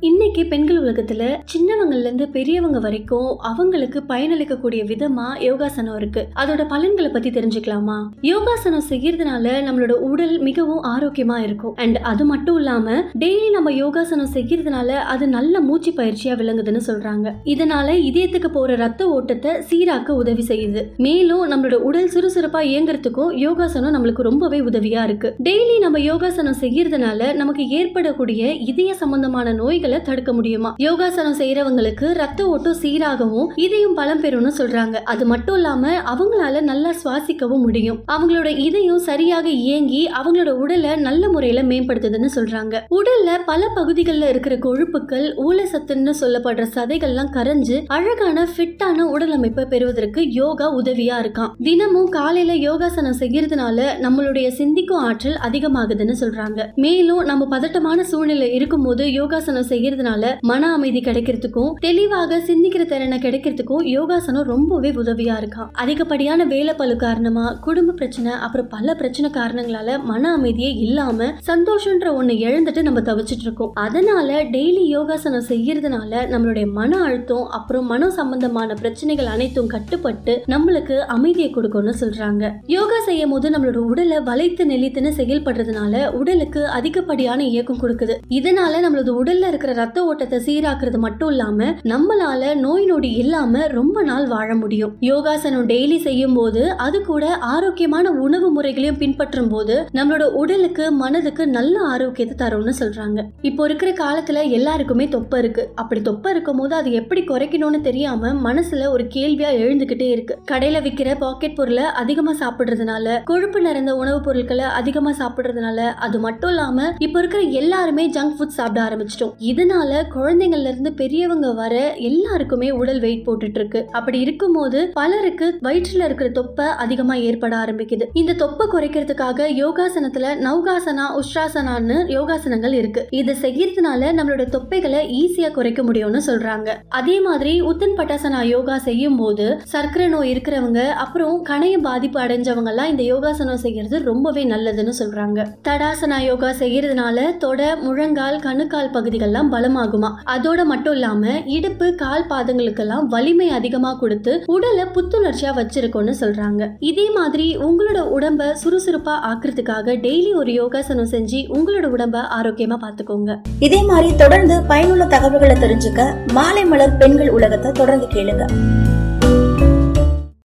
இன்னைக்கு பெண்கள் உலகத்துல சின்னவங்கள்ல இருந்து பெரியவங்க வரைக்கும் அவங்களுக்கு பயனளிக்கக்கூடிய விதமா யோகாசனம் இருக்கு. அதோட பலன்களை பத்தி தெரிஞ்சுக்கலாமா? யோகாசனம் செய்யறதுனால நம்மளோட உடல் மிகவும் ஆரோக்கியமா இருக்கும். அண்ட் அது மட்டும் இல்லாம டெய்லி நம்ம யோகாசனம் செய்யறதுனால அது நல்ல மூச்சு பயிற்சியா விளங்குதுன்னு சொல்றாங்க. இதனால இதயத்துக்கு போற ரத்த ஓட்டத்தை சீராக்க உதவி செய்யுது. மேலும் நம்மளோட உடல் சுறுசுறுப்பா இயங்குறதுக்கும் யோகாசனம் நம்மளுக்கு ரொம்பவே உதவியா இருக்கு. டெய்லி நம்ம யோகாசனம் செய்யறதுனால நமக்கு ஏற்படக்கூடிய இதய சம்பந்தமான நோய்களை தடுக்க முடியுமா? யோகாசனம் செய்யறவங்களுக்கு ரத்த ஓட்டம் சீராகவும் இதயம் பலம் பெறும்னு சொல்றாங்க. அது மட்டும் இல்லாம அவங்களால நல்லா சுவாசிக்கவும் முடியும். அவங்களோட இதயம் சரியாக இயங்கி அவங்களோட உடலை நல்ல முறையில மேம்படுத்துதுன்னு சொல்றாங்க. உடல்ல பல பகுதிகளில் இருக்கிற கொழுப்புக்கள் ஊழசத்துன்னு சொல்லப்படுற சதைகள்லாம் கரைஞ்சு அழகான ஃபிட்டான உடல் அமைப்பை பெறுவதற்கு யோகா உதவியா இருக்காம். தினமும் காலையில யோகாசனம் செய்யறதுனால நம்மளுடைய சிந்திக்கும் ஆற்றல் அதிகமாகுதுன்னு சொல்றாங்க. மேலும் நம்ம பதட்டமான சூழ்நிலை இருக்கும்போது யோகாசனம் செய்யறதுனால மன அமைதி கிடைக்கிறதுக்கும் தெளிவாக சிந்திக்கிற திறனை கிடைக்கிறதுக்கும் யோகாசனம் ரொம்பவே உதவியா இருக்கா? அதிகப்படியான வேலை பழு காரணமா குடும்ப பிரச்சனை அப்புறம் பல பிரச்சனை காரணங்களால மன அமைதியே இல்லாம சந்தோஷம்ன்ற ஒண்ணு இழந்துட்டு நம்ம தவிச்சிட்டு இருக்கோம். அதனால டெய்லி யோகாசனம் செய்யறதுனால நம்மளுடைய மன அழுத்தம் அப்புறம் மன சம்பந்தமான பிரச்சனைகள் அனைத்தும் கட்டுப்பட்டு நம்மளுக்கு அமைதியை கொடுக்கும்னு சொல்றாங்க. யோகா செய்யும் போது நம்மளோட உடலை வளைத்து நெளித்துன்னு செயல்படுறதுனால உடலுக்கு அதிகப்படியான இயக்கம் கொடுக்குது. இதனால நம்மளோட உடல்ல இருக்கிற ரத்த ஓட்டத்தை சீராக்குறது மட்டும் இல்லாம நம்மளால நோய் நொடி இல்லாம ரொம்ப நாள் வாழ முடியும். யோகாசனம் டெய்லி செய்யும் போது அது கூட ஆரோக்கியமான உணவு முறைகளையும் பின்பற்றும் போது நம்மளோட உடலுக்கு மனதுக்கு நல்ல ஆரோக்கியத்தை தரும்னு சொல்றாங்க. இப்போ இருக்கிற காலத்துல எல்லாருக்குமே தொப்பை இருக்கு. அப்படி தொப்பை இருக்கும் போது அது எப்படி குறைக்கணும்னு தெரியாம மனசுல ஒரு கேள்வியா எழுந்துகிட்டே இருக்கு. கடையில விக்கிற பாக்கெட் பொருளை அதிகமா சாப்பிடுறதுனால கொழுப்பு நிறைந்த உணவுப் பொருட்களை அதிகமா சாப்பிடுறதுனால அது மட்டும் இல்லாம இப்போ இருக்கிற எல்லாருமே ஜங்க் ஃபுட் சாப்பிட ஆரம்பிச்சிட்டோம். இதனால குழந்தைங்கள்ல இருந்து பெரியவங்க வர எல்லாருக்குமே உடல் வெயிட் போட்டுட்டு இருக்கு அப்படி இருக்கும்போது பலருக்கு வயிற்றுல இருக்கிற தொப்பை அதிகமா ஏற்பட ஆரம்பிக்குது. இந்த தொப்பை குறைக்கிறதுக்காக யோகாசனத்துல நௌகாசனா உஷ்ராசனான்னு யோகாசனங்கள் இருக்கு. இதை செய்யறதுனால நம்மளோட தொப்பைகளை ஈஸியா குறைக்க முடியும்னு சொல்றாங்க. அதே மாதிரி உத்தன் பட்டாசனா யோகா செய்யும் போது சர்க்கரை நோய் இருக்கிறவங்க அப்புறம் கணைய பாதிப்பு அடைஞ்சவங்க எல்லாம் இந்த யோகாசனம் செய்யறது ரொம்பவே நல்லதுன்னு சொல்றாங்க. தடாசனா யோகா செய்யறதுனால தொடை முழங்கால் கணுக்கால் பகுதிகள்லாம் பலமாகுமா? அதோட மட்டும் இல்லாம இடுப்பு கால் பாதங்களுக்கெல்லாம் வலிமை அதிகமா கொடுத்து உடலை புத்துணர்ச்சியா வச்சிருக்கோம்னு சொல்றாங்க. இதே மாதிரி உங்களோட உடம்ப சுறுசுறுப்பா ஆக்குறதுக்காக டெய்லி ஒரு யோகாசனம் செஞ்சு உங்களோட உடம்ப ஆரோக்கியமா பாத்துக்கோங்க. இதே மாதிரி தொடர்ந்து பயனுள்ள தகவல்களை தெரிஞ்சுக்க மாலை மலர் பெண்கள் உலகத்தை தொடர்ந்து கேளுங்க.